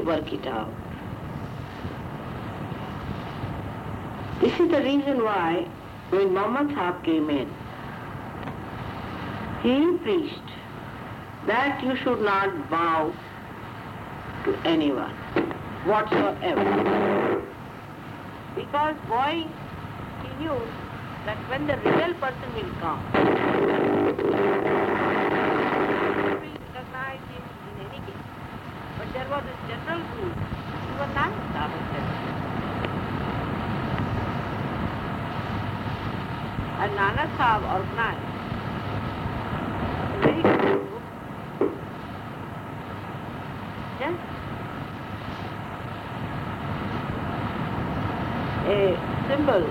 work it out. This is the reason why when Muhammad Sahib came in, he preached that you should not bow to anyone whatsoever. Because boy, he knew that when the real person will come, we will recognize him in any case. But there was a general rule, even Nanak Sahib said. And Nanak Sahib organized a very good group, just a symbol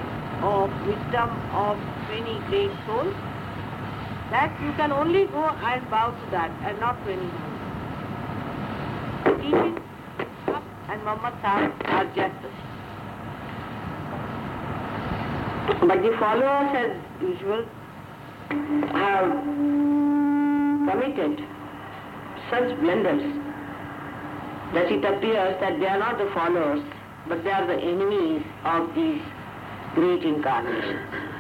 of wisdom of many great souls, that you can only go and bow to that and not to anyone. Teaching and Muhammad Sahib are just the. But the followers, as usual, have committed such blunders that it appears that they are not the followers, but they are the enemies of these great incarnations.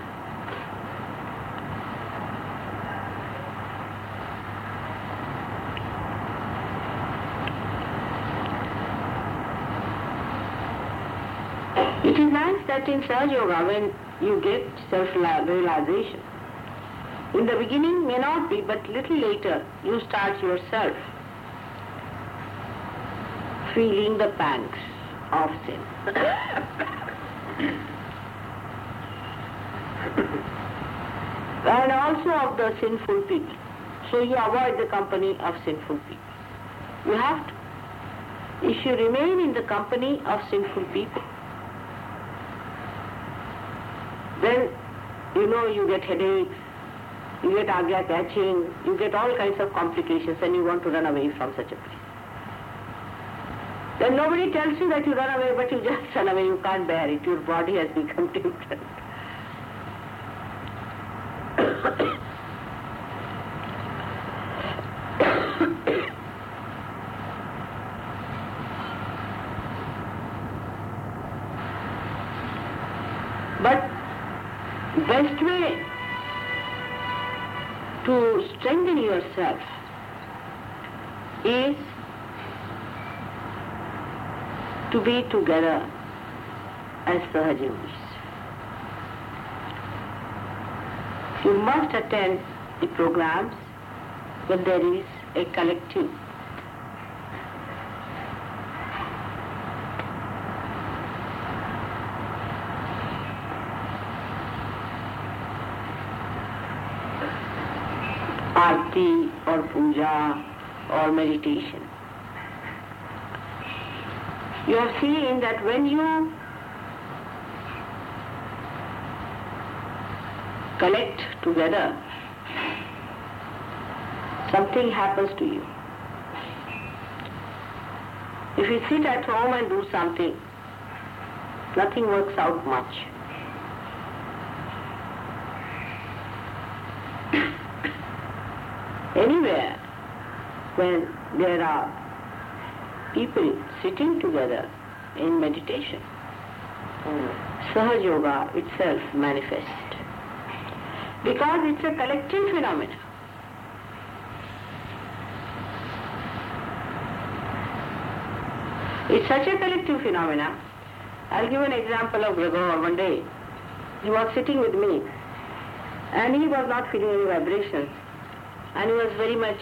It is nice that in Sahaja Yoga, when you get self-realization, in the beginning may not be, but little later you start yourself feeling the pangs of sin. and also of the sinful people. So you avoid the company of sinful people. You have to. If you remain in the company of sinful people, then you know you get headaches, you get agya catching, you get all kinds of complications and you want to run away from such a place. Then nobody tells you that you run away, but you just run away, you can't bear it, your body has become different. but best way to yourself is to be together as Sahajyogis. You must attend the programs when there is a collective. Aarti or puja or meditation. You have seen that when you collect together, something happens to you. If you sit at home and do something, nothing works out much. Anywhere, when there are people sitting together in meditation, Sahaja Yoga itself manifests. Because it's a collective phenomenon. It's such a collective phenomenon. I'll give an example of Gregor one day. He was sitting with me and he was not feeling any vibrations and he was very much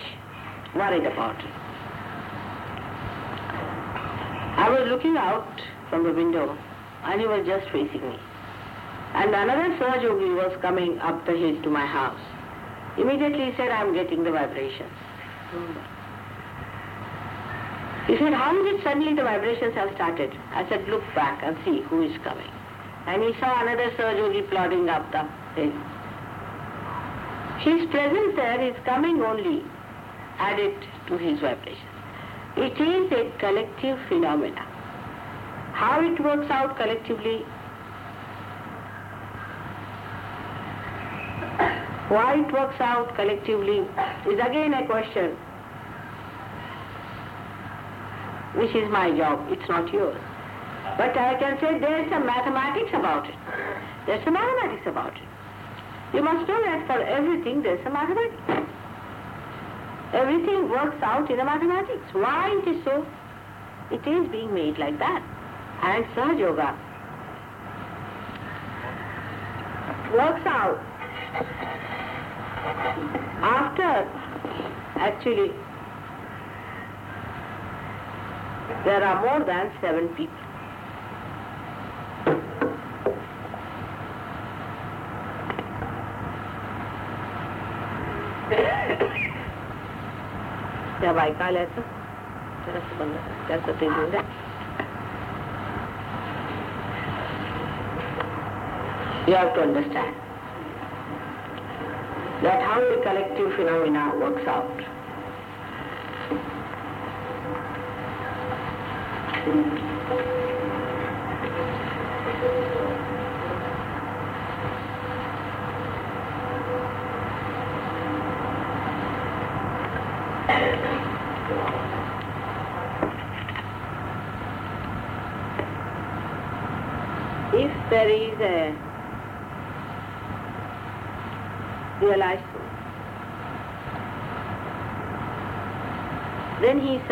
worried about it. I was looking out from the window and he was just facing me. And another Sahajogi was coming up the hill to my house. Immediately he said, I'm getting the vibrations. He said, how is it suddenly the vibrations have started? I said, look back and see who is coming. And he saw another Sahajogi plodding up the hill. His presence there is coming only added to his vibration. It is a collective phenomena. How it works out collectively, why it works out collectively is again a question. which is my job, it's not yours. But I can say there's some mathematics about it. There's some mathematics about it. You must know that for everything there's a mathematics. Everything works out in the mathematics. Why it is so? It is being made like that. And Sahaja Yoga works out after actually there are more than seven people. त्या बायका आल्या तर जरासं बंद कर. त्याचं ते घेऊन द्या You have to understand that how the collective phenomena works out.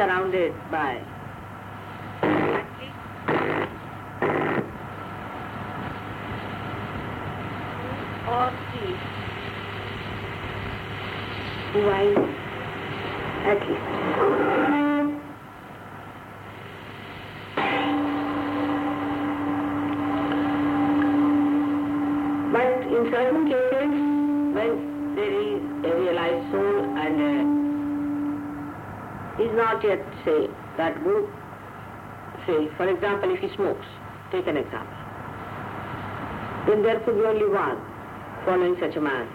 Surrounded by. Or in certain cases, when there is a realized soul and uh, is not yet, say, that good, say, for example, if he smokes, take an example, then there could be only one following such a man.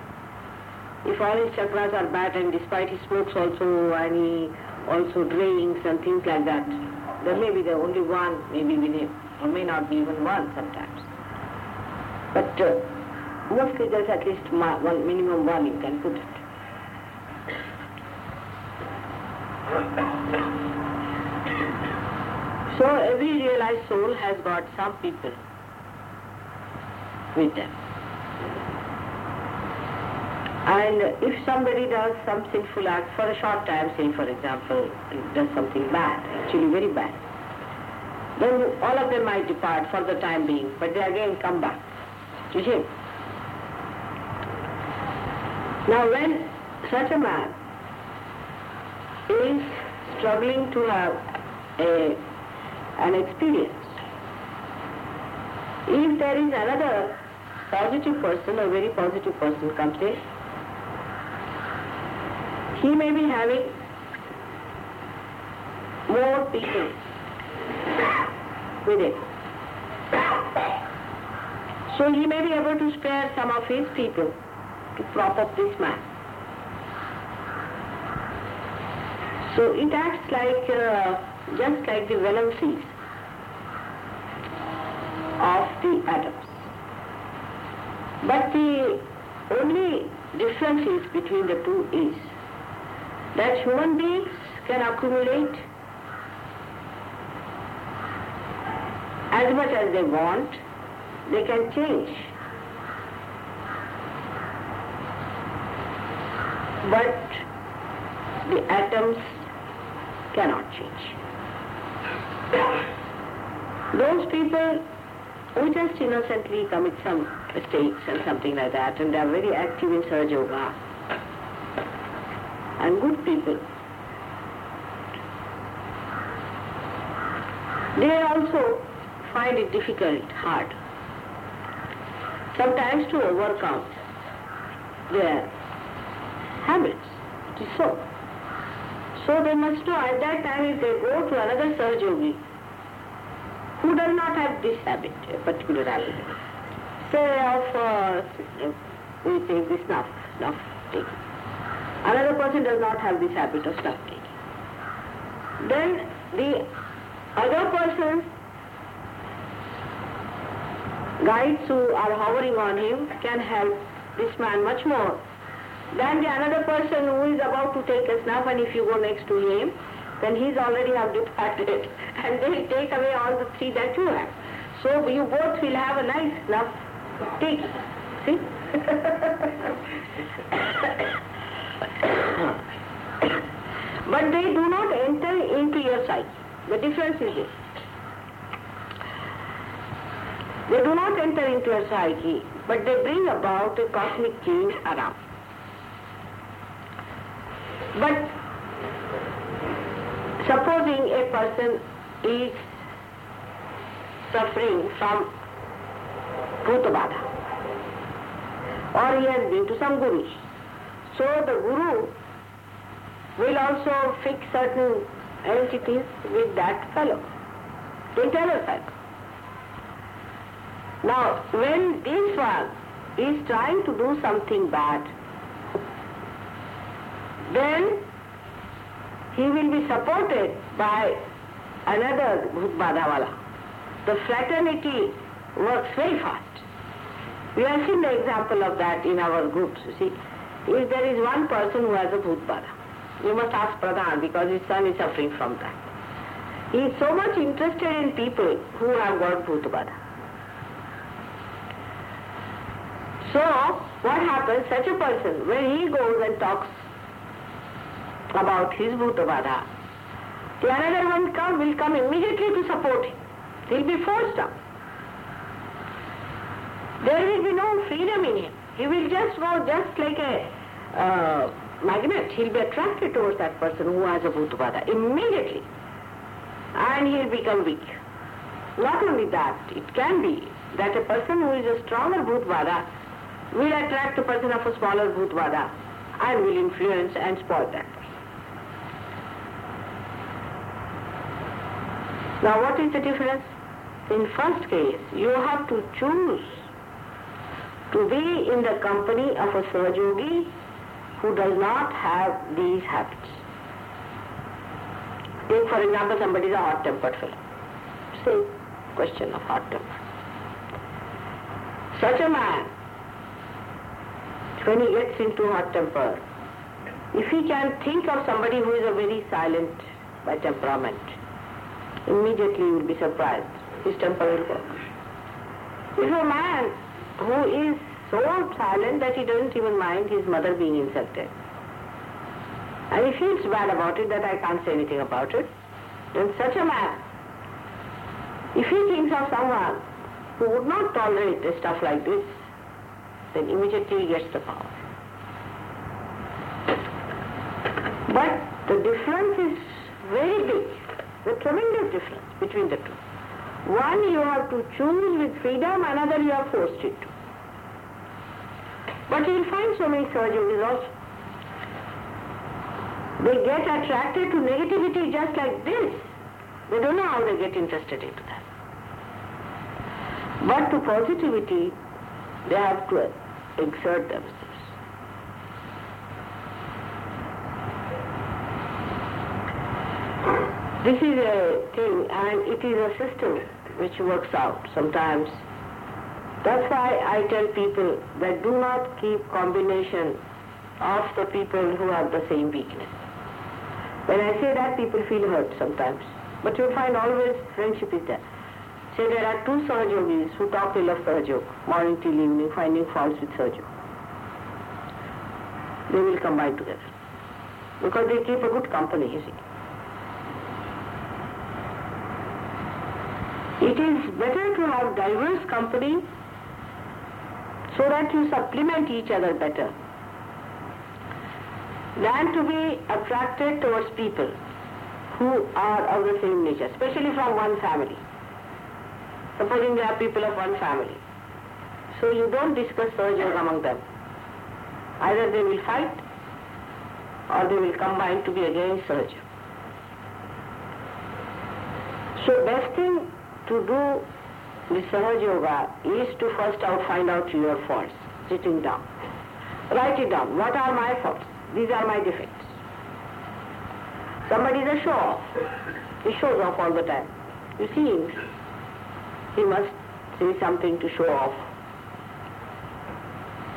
If all his chakras are bad and despite he smokes also and he also drinks and things like that, there may be the only one, maybe we may, or may not be even one sometimes. But uh, mostly there's at least one minimum one you can put it. So every realized soul has got some people with them. And if somebody does some sinful act for a short time, say for example, does something bad, actually very bad, then all of them might depart for the time being, but they again come back You see? Now when such a man is struggling to have a, an experience, if there is another positive person, a very positive person comes in, he may be having more people with him. So he may be able to spare some of his people to prop up this man. So it acts like, uh, just like the venom seeds of the atoms. But the only difference is between the two is that human beings can accumulate as much as they want, they can change. But the atoms cannot change. Those people who just innocently commit some mistakes and something like that, and they are very active in Sahaja Yoga, and good people, they also find it difficult, hard, sometimes to overcome their habits. It is so. So they must know at that time if they go to another Yogi who does not have this habit, a particular habit, say of, uh, we take this snuff, snuff taking. Another person does not have this habit of snuff taking. Then the other person's guides who are hovering on him can help this man much more than the another person who is about to take a snuff and if you go next to him, then he's already have departed. And they'll take away all the three that you have. So you both will have a nice love tea. See? but they do not enter into your psyche. The difference is this. They do not enter into your psyche, but they bring about a cosmic change around. But supposing a person is suffering from Bhutabadha, or he has been to some gurus. So the guru will also fix certain entities with that fellow, internal cycle. Now, when this one is trying to do something bad, then he will be supported by another Bhutbadhawala. The fraternity works very fast. We have seen the example of that in our groups, you see. If there is one person who has a Bhutbadha, you must ask Pradhan because his son is suffering from that. He is so much interested in people who have got Bhutbadha. So, what happens? Such a person, when he goes and talks about his Bhutabadha, the another one come, will come immediately to support him. He'll be forced up. There will be no freedom in him. He will just go just like a uh, magnet. He'll be attracted towards that person who has a Bhutabadha immediately. And he'll become weak. Not only that, it can be that a person who is a stronger Bhutabadha will attract a person of a smaller Bhutabadha and will influence and spoil that person. Now what is the difference? In first case, you have to choose to be in the company of a Sahajogi who does not have these habits. Take for example somebody is a hot-tempered fellow. Say question of hot temper. Such a man when he gets into hot temper, if he can think of somebody who is a very silent by temperament, immediately you will be surprised. His temper will go. If a man who is so silent that he doesn't even mind his mother being insulted, and he feels bad about it that I can't say anything about it, then such a man, if he thinks of someone who would not tolerate stuff like this, then immediately he gets the power. But the difference is very big, the tremendous difference between the two. One you have to choose with freedom, another you are forced into. But you'll find so many Sahajogis also. They get attracted to negativity just like this. They don't know how they get interested into that. But to positivity, they have to exert themselves. This is a thing and it is a system which works out sometimes. That's why I tell people that do not keep combination of the people who have the same weakness. When I say that, people feel hurt sometimes. But you'll find always friendship is there. Say there are two Sahajogis who talk ill of Sahajog, morning till evening, finding faults with Sahajog. They will combine together. Because they keep a good company, you see. It is better to have diverse company so that you supplement each other better than to be attracted towards people who are of the same nature, especially from one family. Supposing there are people of one family. So you don't discuss Sahaja among them. Either they will fight or they will combine to be against Sahaja. So best thing to do with Sahaja Yoga is to first out find out your faults, sitting down. Write it down. What are my faults? These are my defects. Somebody is a show off. He shows off all the time. You see, he must say something to show off.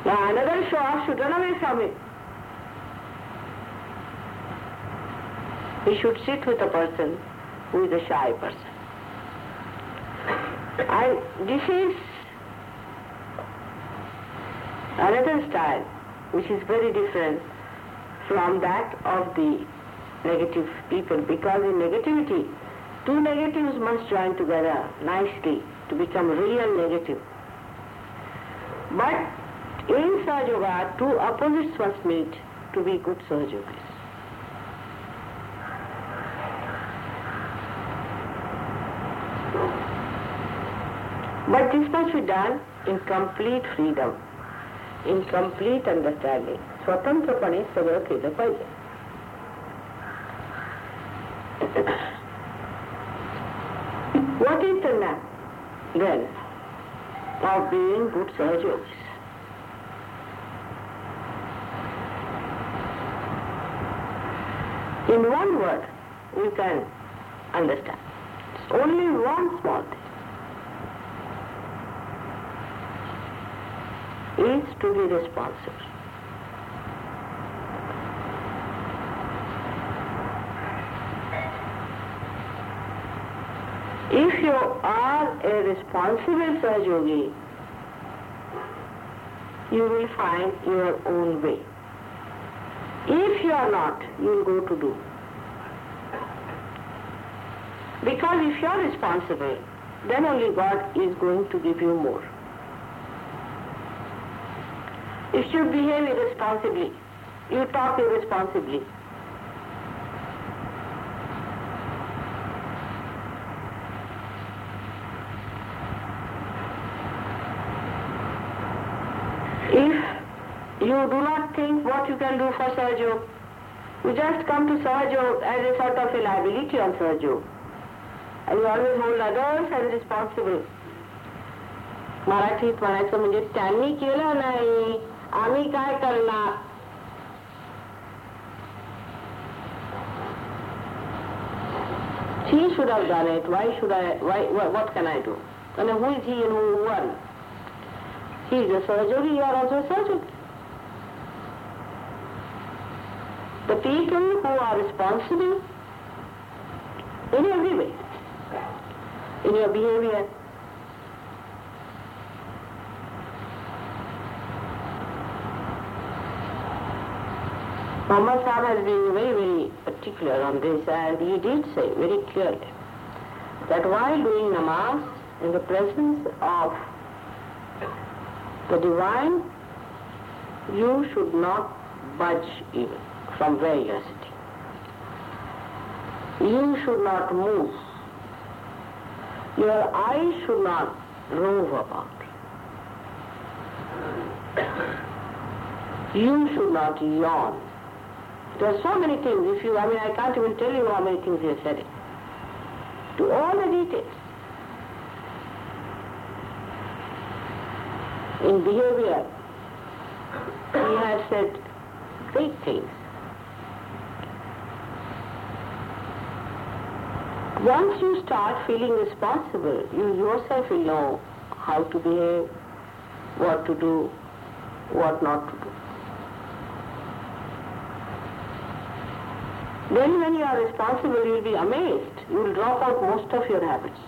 Now another show off should run away from it. he should sit with a person who is a shy person. This is another style which is very different from that of the negative people because in negativity, two negatives must join together nicely to become real negative. But in Sahaja two opposites must meet to be good Sahaja But this must be done in complete freedom, in complete understanding. स्वतंत्रपणे सगळं केलं पाहिजे What is the map then of being good Sahajogis? In one word, we can understand. It's only one small thing. Is to be responsible. If you are a responsible Sahajogi, you will find your own way. If you are not, you will go to do. Because if you are responsible, then only God is going to give you more. You should behave irresponsibly. You talk irresponsibly. If you do not think what you can do for Sahajog, you just come to Sahajog as a sort of a liability on Sahajog. And you always hold others as responsible. मराठीत म्हणायचं म्हणजे त्यांनी केलं नाही आम्ही काय करणार She should have done it. Why should I? Why? What can I do? And who is he and who won? He is a Sahajogi. You are also a Sahajogi. The people who are responsible in every way, in your behavior, Muhammad Sahib has been very, very particular on this and he did say very clearly that while doing namaz in the presence of the divine, you should not budge even from where you are sitting. You should not move. Your eyes should not rove about. You should not yawn. There are so many things. If you, I mean, I can't even tell you how many things he has said. To all the details. In behavior, he has said great things. Once you start feeling responsible, you yourself will know how to behave, what to do, what not to do. Then when you are responsible, you will be amazed. You will drop out most of your habits.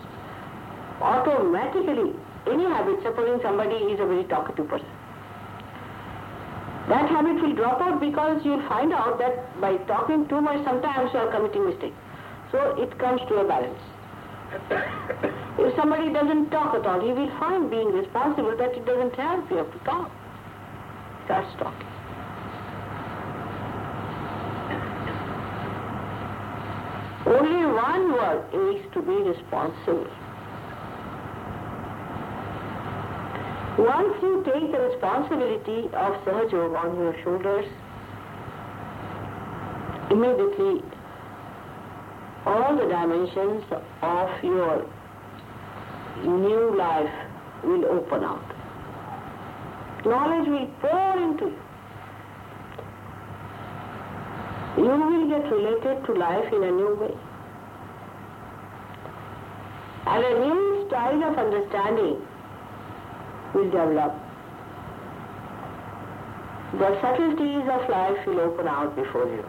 Automatically, any habit, supposing somebody is a very talkative person, that habit will drop out because you will find out that by talking too much, sometimes you are committing mistake. So it comes to a balance. if somebody doesn't talk at all, he will find being responsible that it doesn't help. You have to talk. Starts talking. Only one word is to be responsible. Once you take the responsibility of Sahajog on your shoulders, immediately all the dimensions of your new life will open up. Knowledge will pour into you. You will get related to life in a new way. And a new style of understanding will develop. The subtleties of life will open out before you.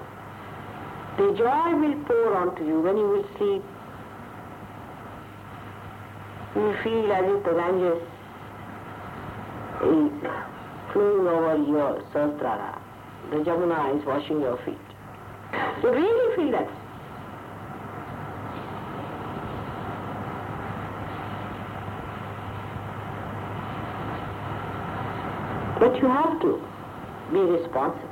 The joy will pour onto you when you will sleep. You will feel as if the Ganges is flowing over your Sahasrara. The Jamuna is washing your feet. You really feel that. But you have to be responsible.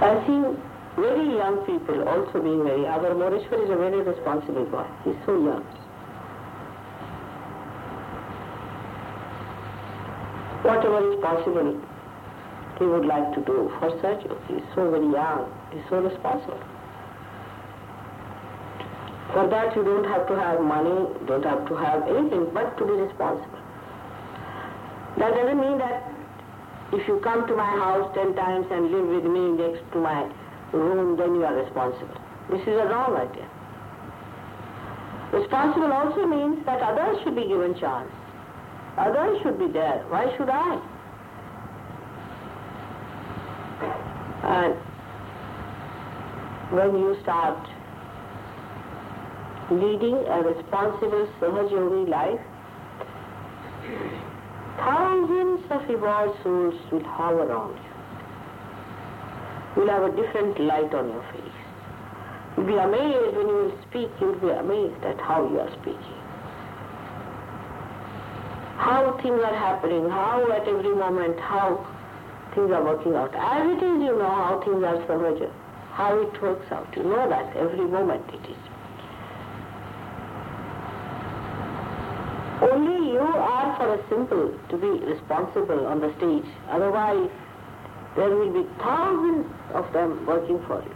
I see very young people also being very, our Moreshwar is a very responsible boy. He's so young. Whatever is possible, he would like to do for Sahajog. He's so very young. He's so responsible. For that you don't have to have money, don't have to have anything but to be responsible. That doesn't mean that if you come to my house ten times and live with me next to my room, then you are responsible. This is a wrong idea. Responsible also means that others should be given chance. Uh, Others should be there. Why should I? And when you start leading a responsible Sahajogi life, thousands of evolved souls will hover around you. You'll have a different light on your face. You'll be amazed when you will speak, you'll be amazed at how you are speaking. How things are happening, how at every moment, how things are working out. As it is, you know how things are Sahaja, how it works out. You know that every moment it is. Only you are for a simple to be responsible on the stage. Otherwise, there will be thousands of them working for you.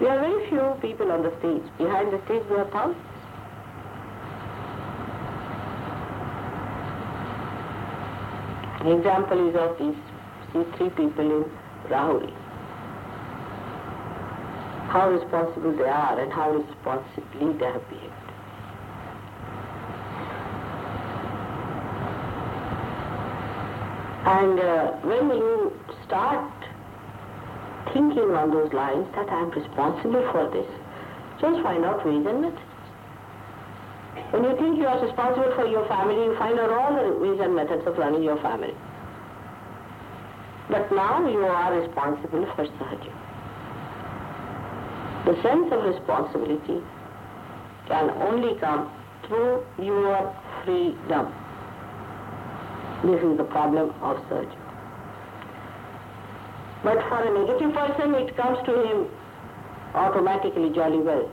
We are very few people on the stage. Behind the stage, we are thousands. An example is of these, these three people in Rahuri. How responsible they are and how responsibly they have behaved. And uh, when you start thinking on those lines that I am responsible for this, just find out ways and methods. When you think you are responsible for your family, you find out all the ways and methods of running your family. But now you are responsible for Sahaja. The sense of responsibility can only come through your freedom. This is the problem of search. But for a negative person, it comes to him automatically jolly well.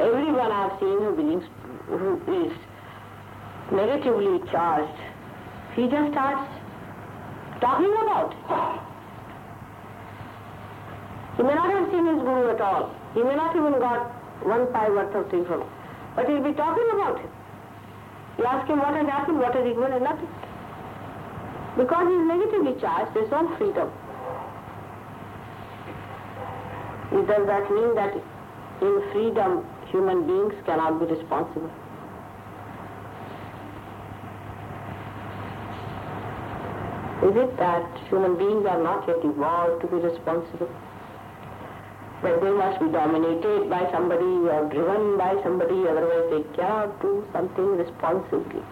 Everyone I've seen who, believes, who is negatively charged, he just starts talking about. He may not have seen his guru at all. He may not even got one pie worth of thing from him. But he'll be talking about it. You ask him what has happened, what has he given, and nothing. Because he's negatively charged, there is no freedom. Does that mean that in freedom human beings cannot be responsible? Is it that human beings are not yet evolved to be responsible? That they must be dominated by somebody or driven by somebody, otherwise they cannot do something responsibly.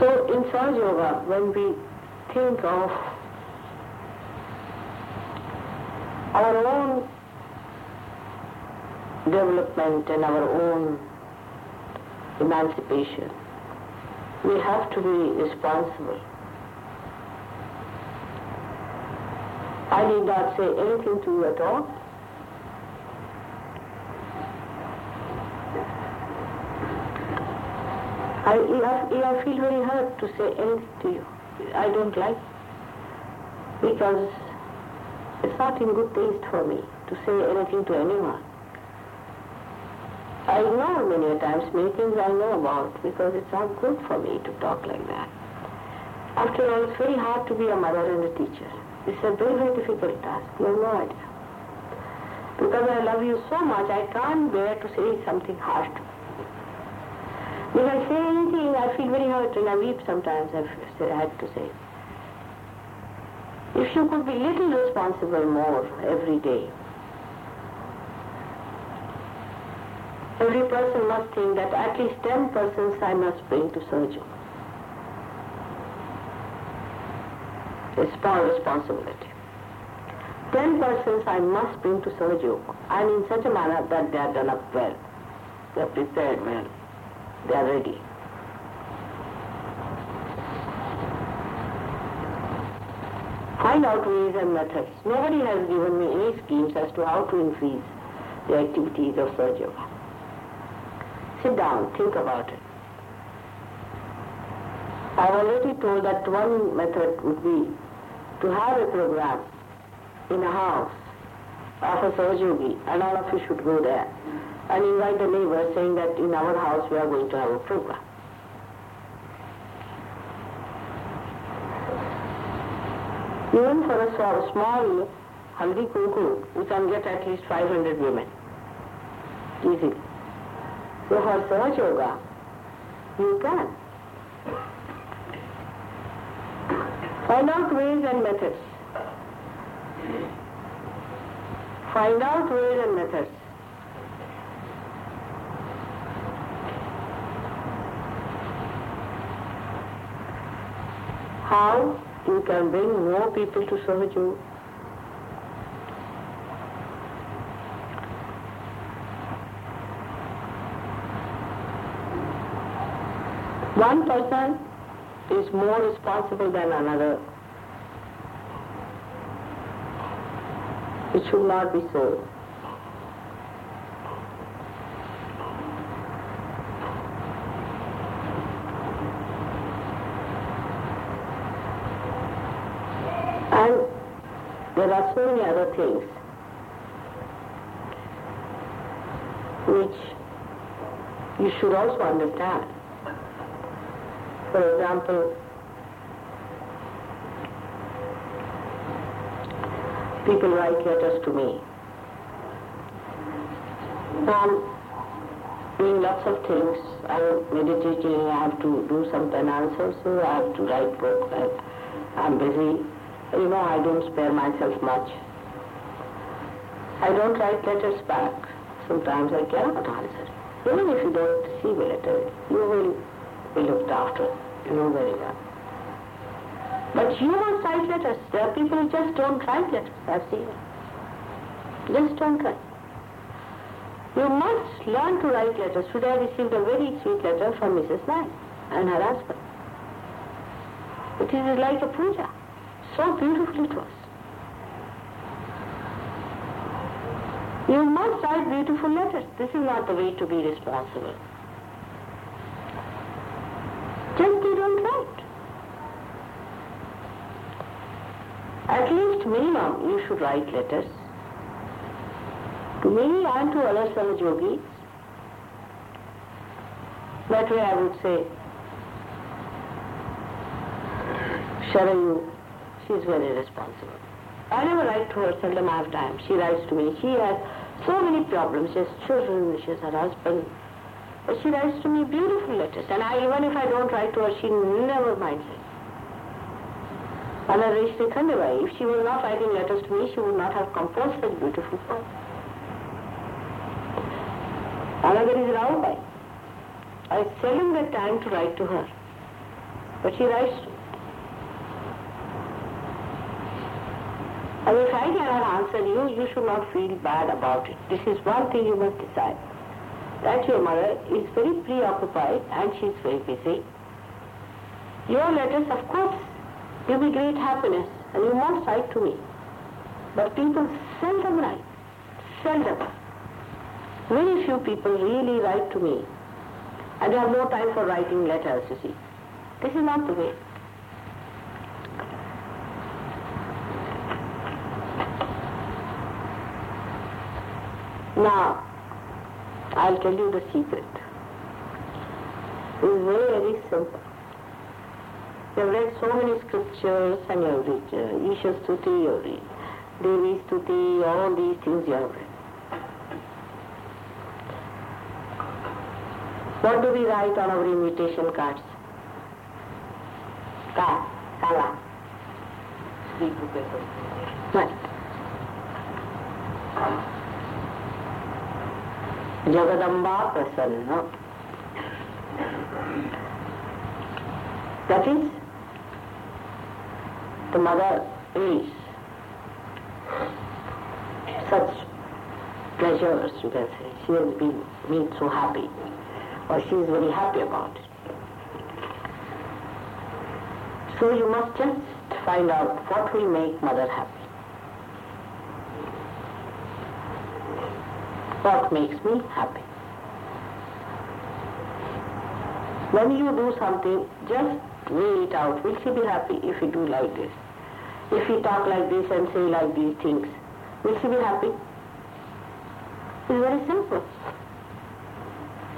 So in When we think of our own development and our own emancipation, we have to be responsible. I need not say anything to you at all. I, I, feel very hurt to say anything to you. I don't like because it's not in good taste for me to say anything to anyone. I ignore many times many things I know about because it's not good for me to talk like that. After all, it's very hard to be a mother and a teacher. It's a very, very difficult task. You have no idea. Because I love you so much, I can't bear to say something harsh to If I say anything, I feel very hurt and I weep sometimes, I had to say. If you could be little responsible more every day, every person must think that at least 10 persons I must bring to Sahajog. A small responsibility. 10 persons I must bring to Sahajog and in such a manner that they are done up well. They are prepared well. They are ready. Find out ways and methods. Nobody has given me any schemes as to how to increase the activities of Yoga. Sit down, think about it. I've already told that one method would be to have a program in a house of a Yogi and all of you should go there and invite the neighbors saying that in our house we are going to have a program. Even for a small Haldi Kunku, we can get at least 500 women. Easily. So for Yoga, you can. Find out ways and methods. Find out ways and methods. How you can bring more people to serve you. One person is more responsible than another. It should not be so. there are so many other things which you should also understand. For example, people write letters to me. I'm doing lots of things. I'm meditating, I have to do some penance also, I have to write books, I'm busy. You know, I don't spare myself much. I don't write letters back. Sometimes I cannot answer. Even if you don't receive a letter, you will be looked after. You know very well. But you must write letters. There are people who just don't write letters. I've seen it. Just don't write. You must learn to write letters. Today I received a very sweet letter from Mrs. Knight and her husband. It is like a puja. So beautiful it was. You must write beautiful letters. This is not the way to be responsible. Just you don't write. At least minimum you should write letters. To me and to other yogis. That way I would say, Sharayu, she is very responsible. I never write to her, seldom I have time. She writes to me. She has so many problems. She has children, she has her husband. But she writes to me beautiful letters. And I, even if I don't write to her, she never minds it. Anna Rishri Khandebai, if she was not writing letters to me, she would not have composed such beautiful poems. Another is Raubai. I seldom get time to write to her. But she writes to me. And if I cannot answer you, you should not feel bad about it. This is one thing you must decide. That your mother is very preoccupied and she is very busy. Your letters, of course, give me great happiness and you must write to me. But people seldom write. Seldom. Very few people really write to me. And they have no time for writing letters, you see. This is not the way. Now, I'll tell you the secret. It's very, very simple. You've read so many scriptures and you've read uh, Isha Stuti, you've read Devi Stuti, all these things you have read. What do we write on our invitation cards? Ka, Kala. Right. Jagadamba Prasanna. That is, the mother is such pleasures, you. She has been made so happy, or she is very happy about it. So you must just find out what will make mother happy. What makes me happy? When you do something, just weigh it out. Will she be happy if you do like this? If you talk like this and say like these things, will she be happy? It's very simple.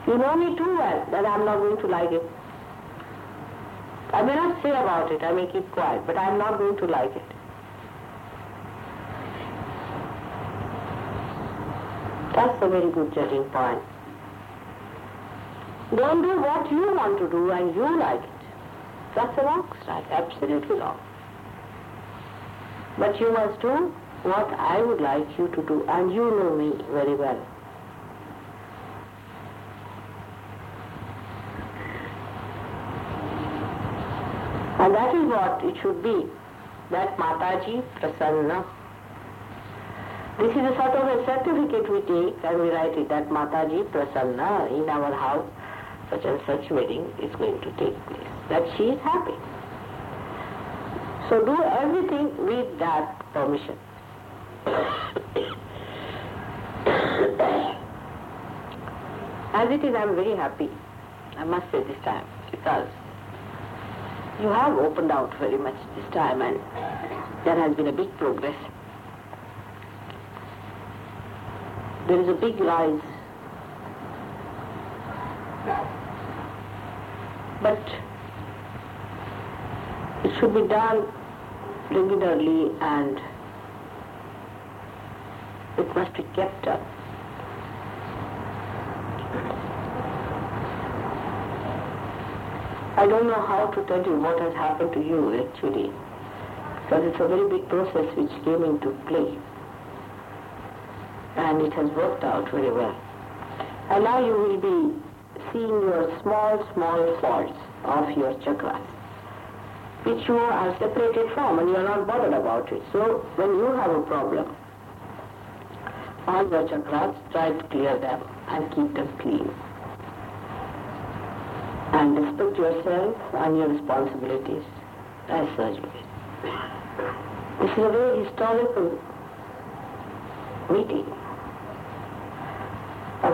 You know me too well that I'm not going to like it. I may not say about it, I may keep quiet, but I'm not going to like it. That's a very good judging point. Don't do what you want to do and you like it. That's a wrong style, absolutely wrong. But you must do what I would like you to do, and you know me very well. And that is what it should be, that Mataji Prasanna. This is a sort of a certificate we take and we write it that Mataji Prasanna in our house, such and such wedding is going to take place. That she is happy. So do everything with that permission. As it is, I am very happy, I must say this time, because you have opened out very much this time and there has been a big progress. There is a big rise. But it should be done regularly and it must be kept up. I don't know how to tell you what has happened to you actually, because it's a very big process which came into play. And it has worked out very well. And now you will be seeing your small, small faults of your chakras, which you are separated from and you are not bothered about it. So when you have a problem, all your chakras, try to clear them and keep them clean and respect yourself and your responsibilities as Sahajogi. This is a very historical meeting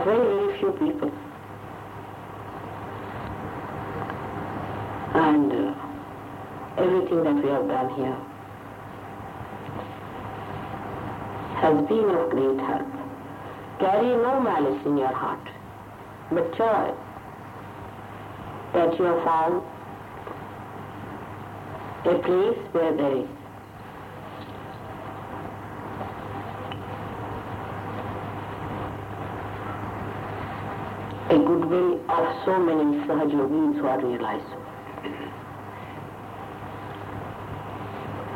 very, very few people. And uh, everything that we have done here has been of great help. Carry no malice in your heart, but joy that you have found a place where there is a goodwill of so many Sahajogis who are realized.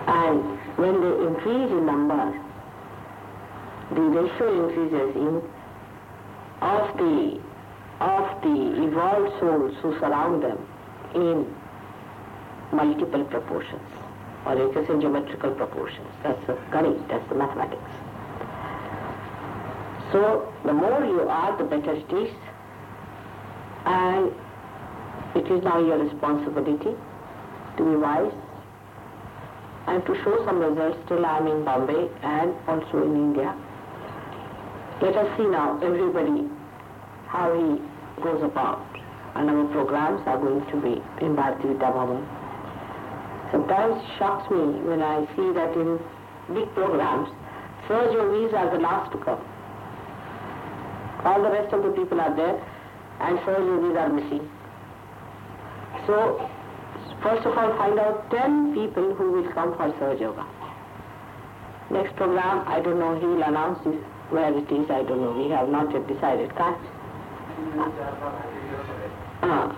And when they increase in number, the ratio increases in of the of the evolved souls who surround them in multiple proportions, or you can say geometrical proportions. That's the correct, that's the mathematics. So the more you are, the better it is. And it is now your responsibility to be wise and to show some results. Still I am in Bombay and also in India. Let us see now everybody how he goes about. And our programs are going to be in Bharati Bhavan. Sometimes it shocks me when I see that in big programs, Sahajogis are the last to come. All the rest of the people are there and show you these are missing. So first of all find out 10 people who will come for Sahaja Yoga. Next program, I don't know, he will announce this, where it is, I don't know, we have not yet decided. Can't? Uh,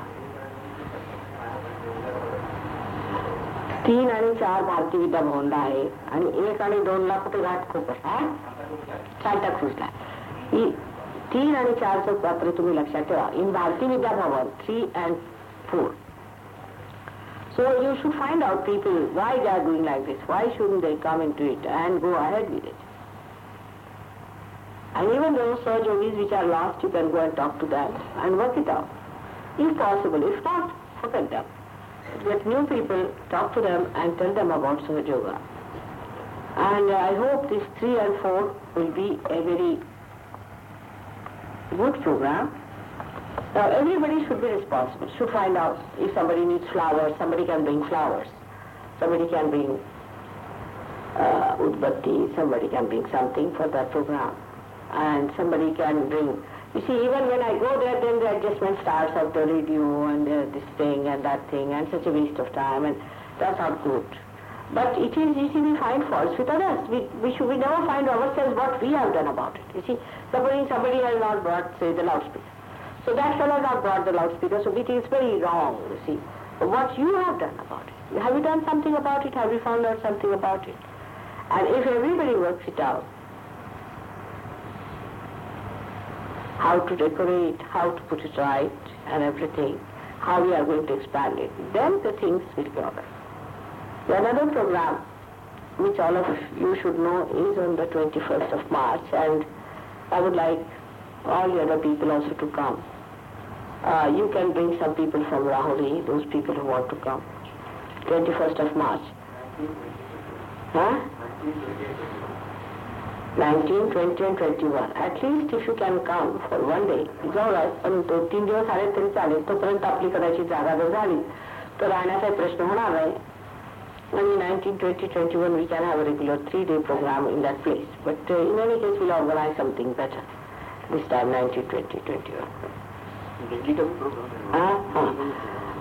तीन आणि चार भारती विद्या भवनला आहे आणि एक आणि दोनला कुठे घाट खूप आहे चालटा खुसला तीन आणि चारचं पत्र तुम्ही लक्षात ठेवा in Bharati Vidyabhavan three and four so you should find out people why they are doing like this why should they come in to it and go ahead with it And even those Sahajogis which are lost, you can go and talk to them and work it out. If possible, if not, forget them. Get new people, talk to them and tell them about Sahaja Yoga. And uh, I hope these three and four will be a very good program. Now everybody should be responsible, should find out if somebody needs flowers, somebody can bring flowers, somebody can bring uh, udbatti, somebody can bring something for that program, and somebody can bring you see, even when I go there, then the adjustment starts of the radio and uh, this thing and that thing, and such a waste of time, and that's not good. But it is, see, we find faults with others. We, we should we never find ourselves what we have done about it. You see, somebody, somebody has not brought, say, the loudspeaker. So that fellow has not brought the loudspeaker, so it is very wrong, you see. But what you have done about it. Have you done something about it? Have you found out something about it? And if everybody works it out, how to decorate, how to put it right and everything, how we are going to expand it. Then the things will be over. Another program which all of you should know is on the 21st of March and I would like all the other people also to come. Uh, you can bring some people from Rahuri, those people who want to come. 21st of March. Huh? 19, 20 and 21. At least if you can come for one day, जवळ पण तो तीन दिवस आले तरी चालेल तोपर्यंत आपली कदाचित जागा जर झाली तर राहण्याचा प्रश्न होणार नाही आणि nineteen twenty twenty one we can have a regular three day programme in that place but in any case will organise something better this time nineteen twenty twenty one हाँ हाँ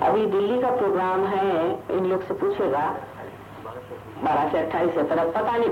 अभी दिल्ली का प्रोग्राम है इन लोग से पूछेगा बारह से अट्ठाईस है पर अब पता नहीं